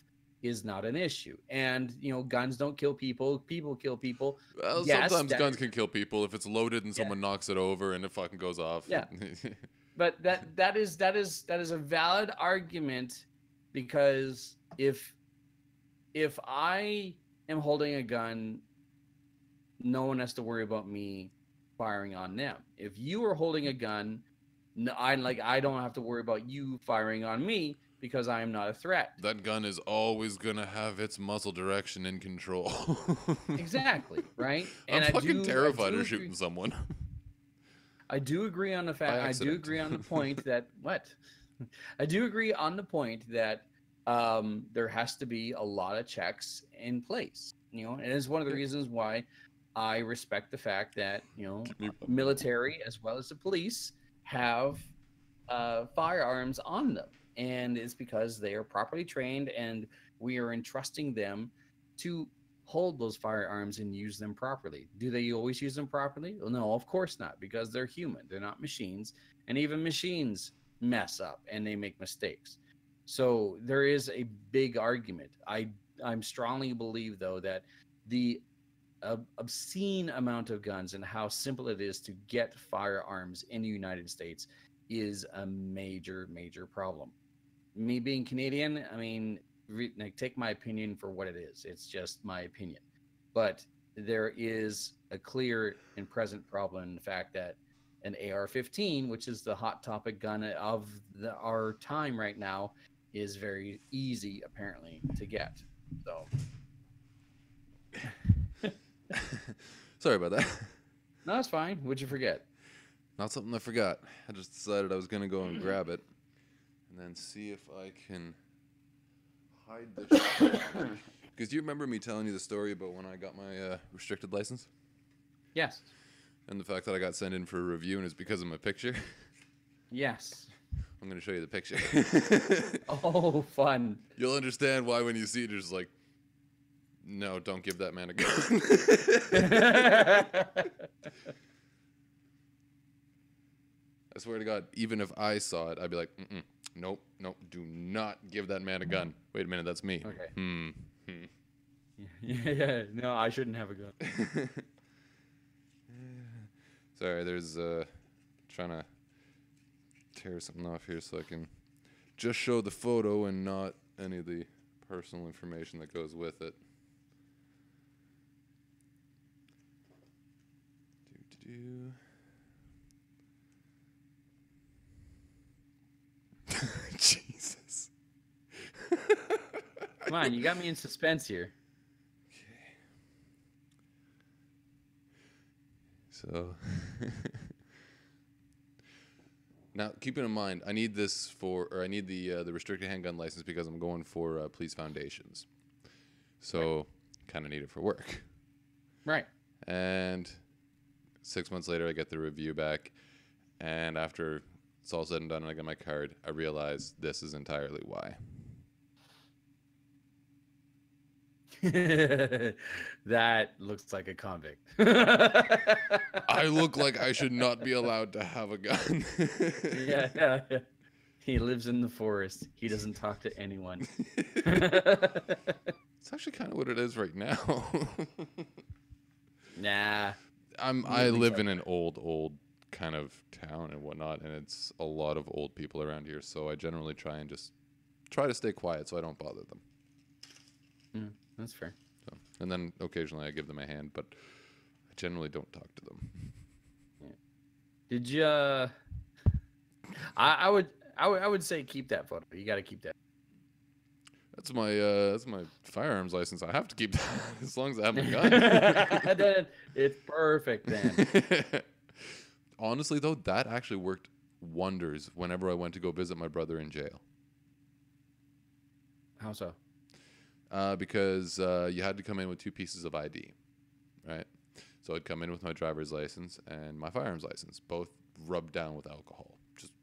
is not an issue and you know guns don't kill people people kill people well, Yes, sometimes that- guns can kill people if it's loaded and Yeah. someone knocks it over and it fucking goes off. Yeah. but that that is that is that is a valid argument because if if i am holding a gun no one has to worry about me firing on them if you are holding a gun no, i like i don't have to worry about you firing on me because i am not a threat that gun is always gonna have its muzzle direction in control. exactly right And I'm I fucking do- terrified of shooting someone. I do agree on the fact. I do agree on the point that what? I do agree on the point that um, there has to be a lot of checks in place. You know, and it's one of the reasons why I respect the fact that you know Keep me up. military as well as the police have uh, firearms on them, and it's because they are properly trained, and we are entrusting them to hold those firearms and use them properly. Do they always use them properly? Well, no, of course not, because they're human. They're not machines, and even machines mess up and they make mistakes. So there is a big argument. I I'm strongly believe though that the uh, obscene amount of guns and how simple it is to get firearms in the United States is a major major problem. Me being Canadian, I mean, re- like, take my opinion for what it is. It's just my opinion. But there is a clear and present problem in the fact that an AR-15, which is the hot topic gun of the, our time right now, is very easy apparently to get. So Sorry about that. no, it's fine. What'd you forget? Not something I forgot. I just decided I was gonna go and grab it, and then see if I can hide the. Because do you remember me telling you the story about when I got my uh, restricted license Yes. and the fact that I got sent in for a review and it's because of my picture? Yes. I'm gonna show you the picture. Oh, fun. You'll understand why when you see it, you're just like, no, don't give that man a gun. I swear to God, even if I saw it, I'd be like, Mm-mm, nope, nope, do not give that man a gun. Wait a minute, that's me. Okay. Hmm. hmm. yeah, yeah. No, I shouldn't have a gun. Sorry, there's uh trying to tear something off here so I can just show the photo and not any of the personal information that goes with it. Do-do-do. Jesus. Come on, you got me in suspense here. Okay. So now, keeping in mind, I need this for, or I need the uh, the restricted handgun license because I'm going for uh, police foundations. So, kind of need it for work. Right. And six months later, I get the review back, and after it's all said and done, and I get my card, I realize this is entirely why. that looks like a convict. I look like I should not be allowed to have a gun. yeah, yeah, yeah. He lives in the forest. He doesn't talk to anyone. It's actually kind of what it is right now. nah. I'm I live in an old old kind of town and whatnot, and it's a lot of old people around here. So I generally try and just try to stay quiet so I don't bother them. Mm, that's fair. So, and then occasionally I give them a hand, but I generally don't talk to them. Did you? Uh, I, I would. I would. I would say keep that photo. You got to keep that. That's my uh, that's my firearms license. I have to keep that as long as I have a gun. Then it's perfect then. Honestly, though, that actually worked wonders whenever I went to go visit my brother in jail. How so? uh, because uh, you had to come in with two pieces of ID, right? So I'd come in with my driver's license and my firearms license, both rubbed down with alcohol, just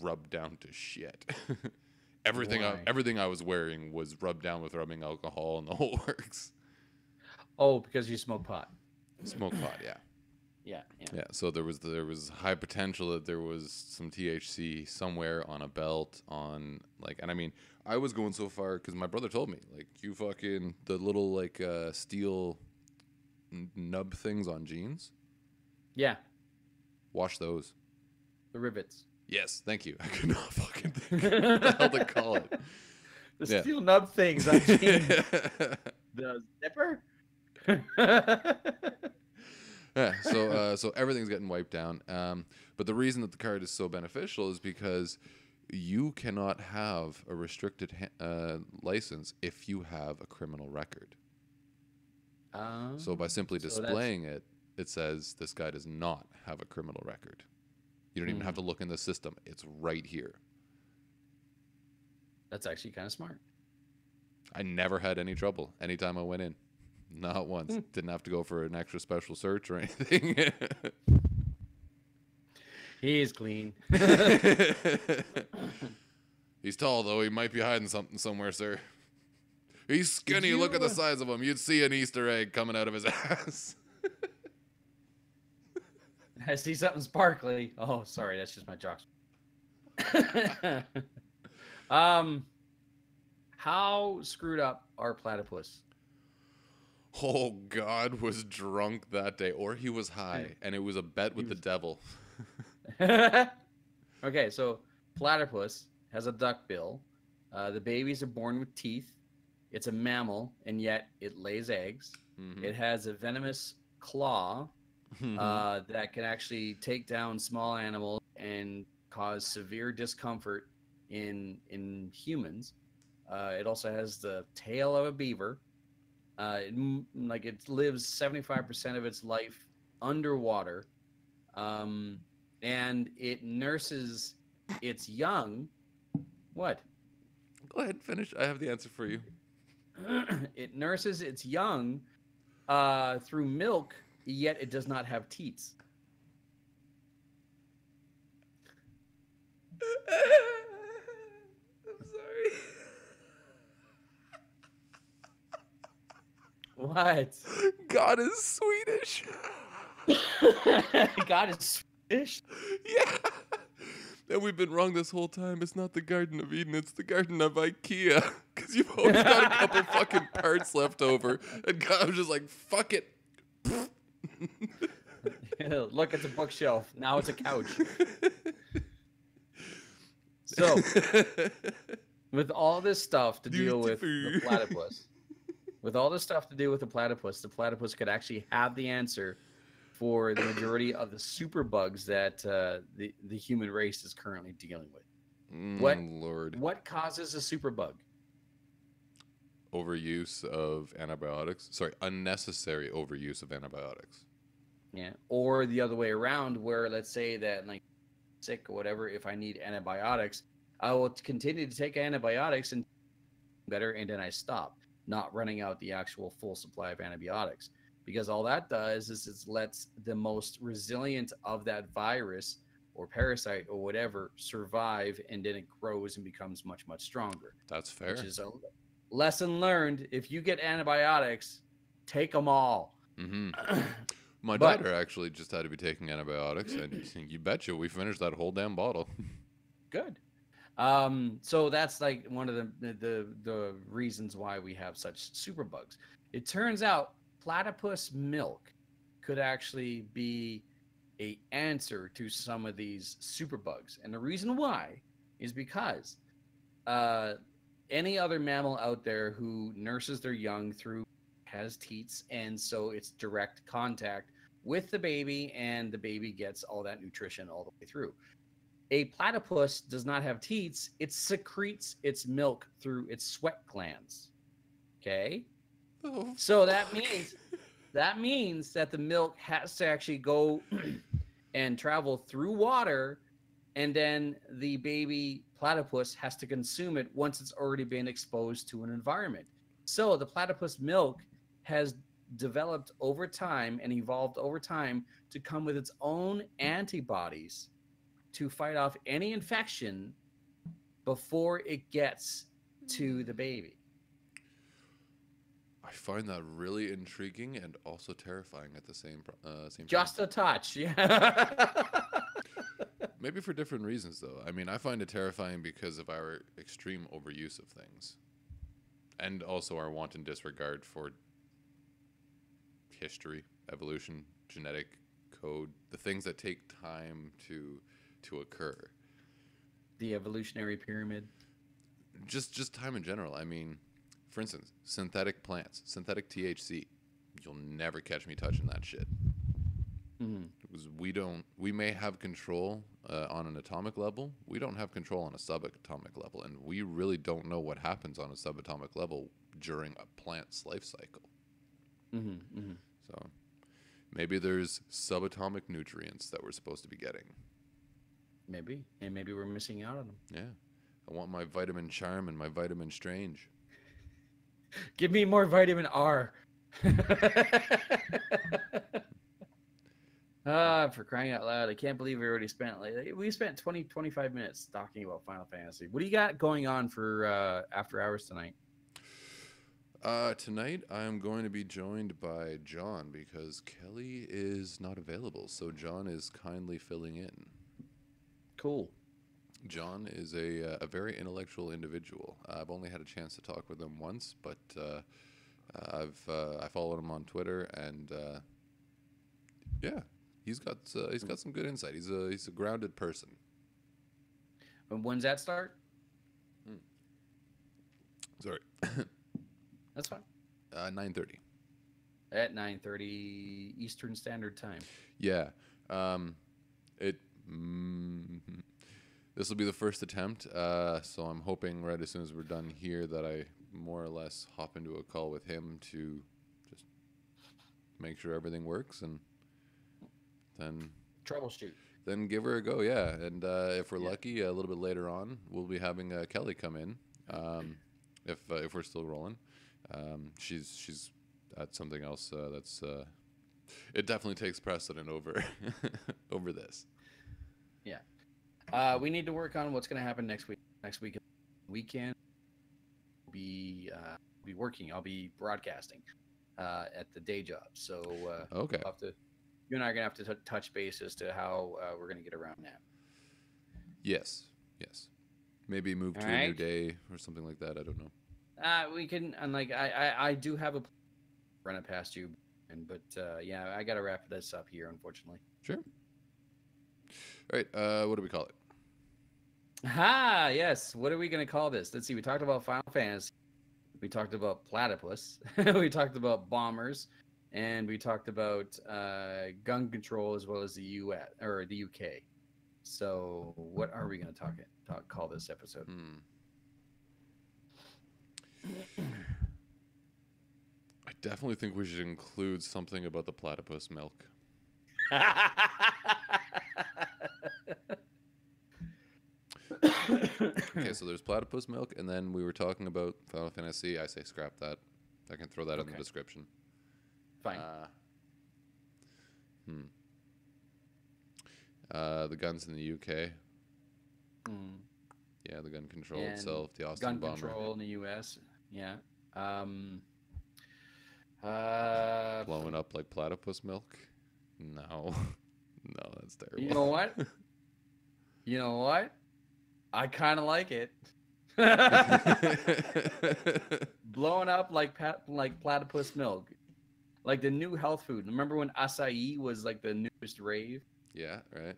rubbed down to shit. everything, I, everything I was wearing was rubbed down with rubbing alcohol and the whole works. Oh, because you smoke pot. Smoke pot, yeah, Yeah. Yeah. yeah. So there was there was high potential that there was some THC somewhere on a belt on like, and I mean, I was going so far because my brother told me like, you fucking the little like uh, steel nub things on jeans. Yeah. Wash those. The rivets. Yes, thank you. I could not fucking think what the hell to call it. The Yeah. steel nub things on jeans. the zipper. Yeah, so uh, so everything's getting wiped down. Um, but the reason that the card is so beneficial is because you cannot have a restricted ha- uh, license if you have a criminal record. Um, So by simply so displaying it, it says this guy does not have a criminal record. You don't even have to look in the system; it's right here. that's actually kind of smart. I never had any trouble anytime I went in. Not once. Hmm. Didn't have to go for an extra special search or anything. He's clean. He's tall though. He might be hiding something somewhere, sir. He's skinny. you, Look at the uh, size of him. You'd see an Easter egg coming out of his ass. I see something sparkly. Oh, sorry, that's just my jocks. um, how screwed up are platypus? Oh God, was drunk that day, or he was high, and it was a bet with the devil. okay, so platypus has a duck bill. Uh, the babies are born with teeth. It's a mammal, and yet it lays eggs. Mhm. It has a venomous claw Mhm. uh, that can actually take down small animals and cause severe discomfort in in humans. Uh, it also has the tail of a beaver. Uh, it, like it lives 75% of its life underwater, um, and it nurses its young. What? Go ahead, finish. I have the answer for you. it nurses its young uh, through milk, yet it does not have teats. I'm sorry. What? God is Swedish. God is Swedish. yeah. And we've been wrong this whole time. It's not the Garden of Eden, it's the Garden of IKEA. Because you've always got a couple fucking parts left over. And God was just like, fuck it. Look, it's a bookshelf. Now it's a couch. So, with all this stuff to deal with the Beautiful. platypus, with all this stuff to do with the platypus, the platypus could actually have the answer for the majority of the super bugs that uh, the the human race is currently dealing with. What- Mm, Lord. What causes a superbug? Overuse of antibiotics. Sorry, unnecessary overuse of antibiotics. Yeah. Or the other way around, where let's say that like sick or whatever, if I need antibiotics, I will continue to take antibiotics and better, and then I stop, not running out the actual full supply of antibiotics. Because all that does is it lets the most resilient of that virus or parasite or whatever survive, and then it grows and becomes much, much stronger. That's fair. Which is a lesson learned. If you get antibiotics, take them all. Mm-hmm. My But- daughter actually just had to be taking antibiotics, and you betcha we finished that whole damn bottle. good um so that's like one of the, the the reasons why we have such superbugs. It turns out platypus milk could actually be a answer to some of these superbugs. And the reason why is because uh any other mammal out there who nurses their young through has teats and so it's direct contact with the baby and the baby gets all that nutrition all the way through a platypus does not have teats it secretes its milk through its sweat glands. Okay? Oh, so that means that means that the milk has to actually go and travel through water and then the baby platypus has to consume it once it's already been exposed to an environment. So the platypus milk has developed over time and evolved over time to come with its own antibodies to fight off any infection before it gets to the baby I find that really intriguing and also terrifying at the same uh, same time. just a touch yeah Maybe for different reasons, though. I mean, I find it terrifying because of our extreme overuse of things, and also our wanton disregard for history, evolution, genetic code, the things that take time to to occur. the evolutionary pyramid. Just just time in general. I mean, for instance, synthetic plants, synthetic THC. You'll never catch me touching that shit. Mhm. Because we don't, we may have control uh, on an atomic level. We don't have control on a subatomic level, and we really don't know what happens on a subatomic level during a plant's life cycle. Mhm, mhm. So maybe there's subatomic nutrients that we're supposed to be getting. Maybe, and maybe we're missing out on them. Yeah, I want my vitamin charm and my vitamin strange. Give me more vitamin R. Ah, for crying out loud. I can't believe we already spent like we spent 20 25 minutes talking about Final Fantasy. What do you got going on for uh after hours tonight? Uh, tonight I'm going to be joined by John because Kelly is not available, so John is kindly filling in. Cool. John is a, uh, a very intellectual individual. I've only had a chance to talk with him once, but uh, uh, I've uh, I followed him on Twitter, and uh, yeah, he's got uh, he's got some good insight. He's a he's a grounded person. And when's that start? Sorry, That's fine. uh, nine thirty. At 9:30 Eastern Standard Time. Yeah, um, it. Mm, this will be the first attempt, uh, so I'm hoping right as soon as we're done here that I more or less hop into a call with him to just make sure everything works and then Troubleshoot. then give her a go. Yeah, and uh, if we're Yeah. lucky, a little bit later on, we'll be having uh, Kelly come in. Um, if uh, if we're still rolling, um, she's she's at something else uh, that's. Uh, it definitely takes precedent over over this. Uh, we need to work on what's going to happen next week. Next week, weekend, be uh, be working. I'll be broadcasting uh, at the day job. So uh, Okay. we'll have to. You and I are gonna have to t- touch base as to how uh, we're gonna get around that. Yes. Yes. Maybe move to a new day or something like that. I don't know. Uh, we can, and like I, I, I do have a run it past you, and but uh, yeah, I gotta wrap this up here, unfortunately. Sure. All right. Uh, what do we call it? Ha! Yes. What are we gonna call this? Let's see. We talked about Final Fantasy. We talked about platypus. we talked about bombers, and we talked about uh, gun control as well as the U.S. or the UK. So, what are we going to talk, talk call this episode? Hmm. I definitely think we should include something about the platypus milk. Okay, so there's platypus milk, and then we were talking about Final Fantasy. I say scrap that. I can throw that in the description. Fine. Uh, hmm. Uh, the guns in the UK. Mm. Yeah, the gun control And itself, the Austin Gun bomber. control in the U.S. Yeah. Um, uh, blowing up like platypus milk. No, no, that's terrible. you know what? you know what? I kind of like it. Blowing up like pat, like platypus milk, like the new health food. Remember when acai was like the newest rave? yeah, right.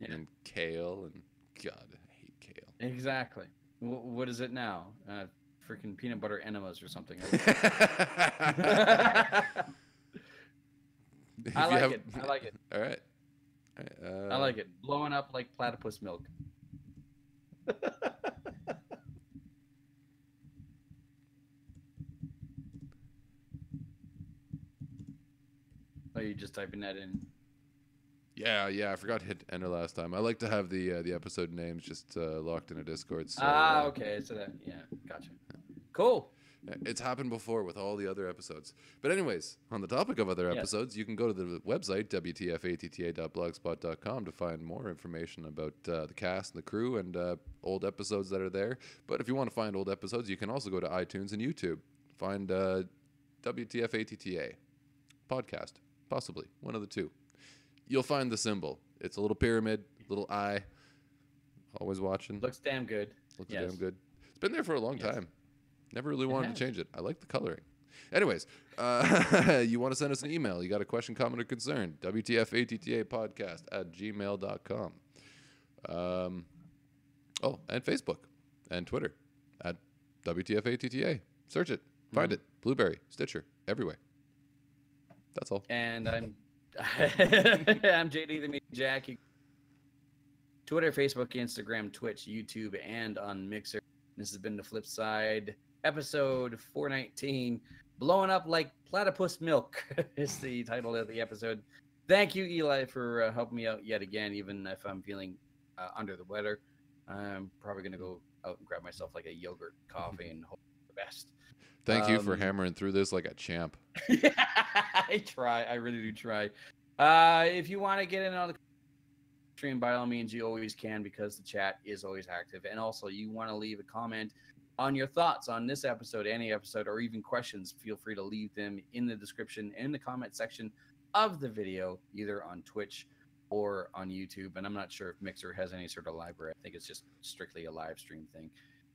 Yeah. And kale and God, I hate kale. Exactly. Wh- what is it now? Uh, freaking peanut butter enemas or something. I like have- it. I like it. All right. All right, I uh, like it. Blowing up like platypus milk. Oh, you just typing that in? Yeah, yeah. I forgot to hit enter last time. I like to have the uh, the episode names just uh, locked in a Discord. So, ah, uh, okay. So that yeah, gotcha. Cool. It's happened before with all the other episodes. But anyways, on the topic of other Yes. episodes, you can go to the website wtfatta.blogspot.com to find more information about uh, the cast and the crew and uh, old episodes that are there. But if you want to find old episodes, you can also go to iTunes and YouTube. Find uh, WTFATTA podcast, possibly one of the two. You'll find the symbol. It's a little pyramid, little eye. Always watching. Looks damn good. Looks Yes. damn good. It's been there for a long Yes. time. Never really wanted to change it. I like the coloring. Anyways, uh, you want to send us an email. You got a question, comment, or concern. WTFATTA podcast at gmail.com. Um, oh, and Facebook and Twitter at WTFATTA. Search it. Find Mhm. it. Blubrry, Stitcher, everywhere. That's all. And I'm I'm JD the Meat Jack. Twitter, Facebook, Instagram, Twitch, YouTube, and on Mixer. This has been the flip side, episode 419. Blowing up like platypus milk is the title of the episode. Thank you, Eli, for uh, helping me out yet again, even if I'm feeling uh, under the weather. I'm probably going to go out and grab myself like a yogurt coffee and hope for the best. Thank you for Um, hammering through this like a champ. I try. I really do try. Uh, if you want to get in on the stream, by all means, you always can because the chat is always active. And also, you want to leave a comment on your thoughts on this episode, any episode, or even questions, feel free to leave them in the description in the comment section of the video, either on Twitch or on YouTube. And I'm not sure if Mixer has any sort of library. I think it's just strictly a live stream thing.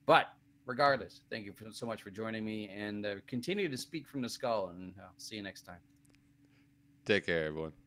But regardless, thank you for, so much for joining me and uh, continue to speak from the skull. And I'll see you next time. Take care, everyone.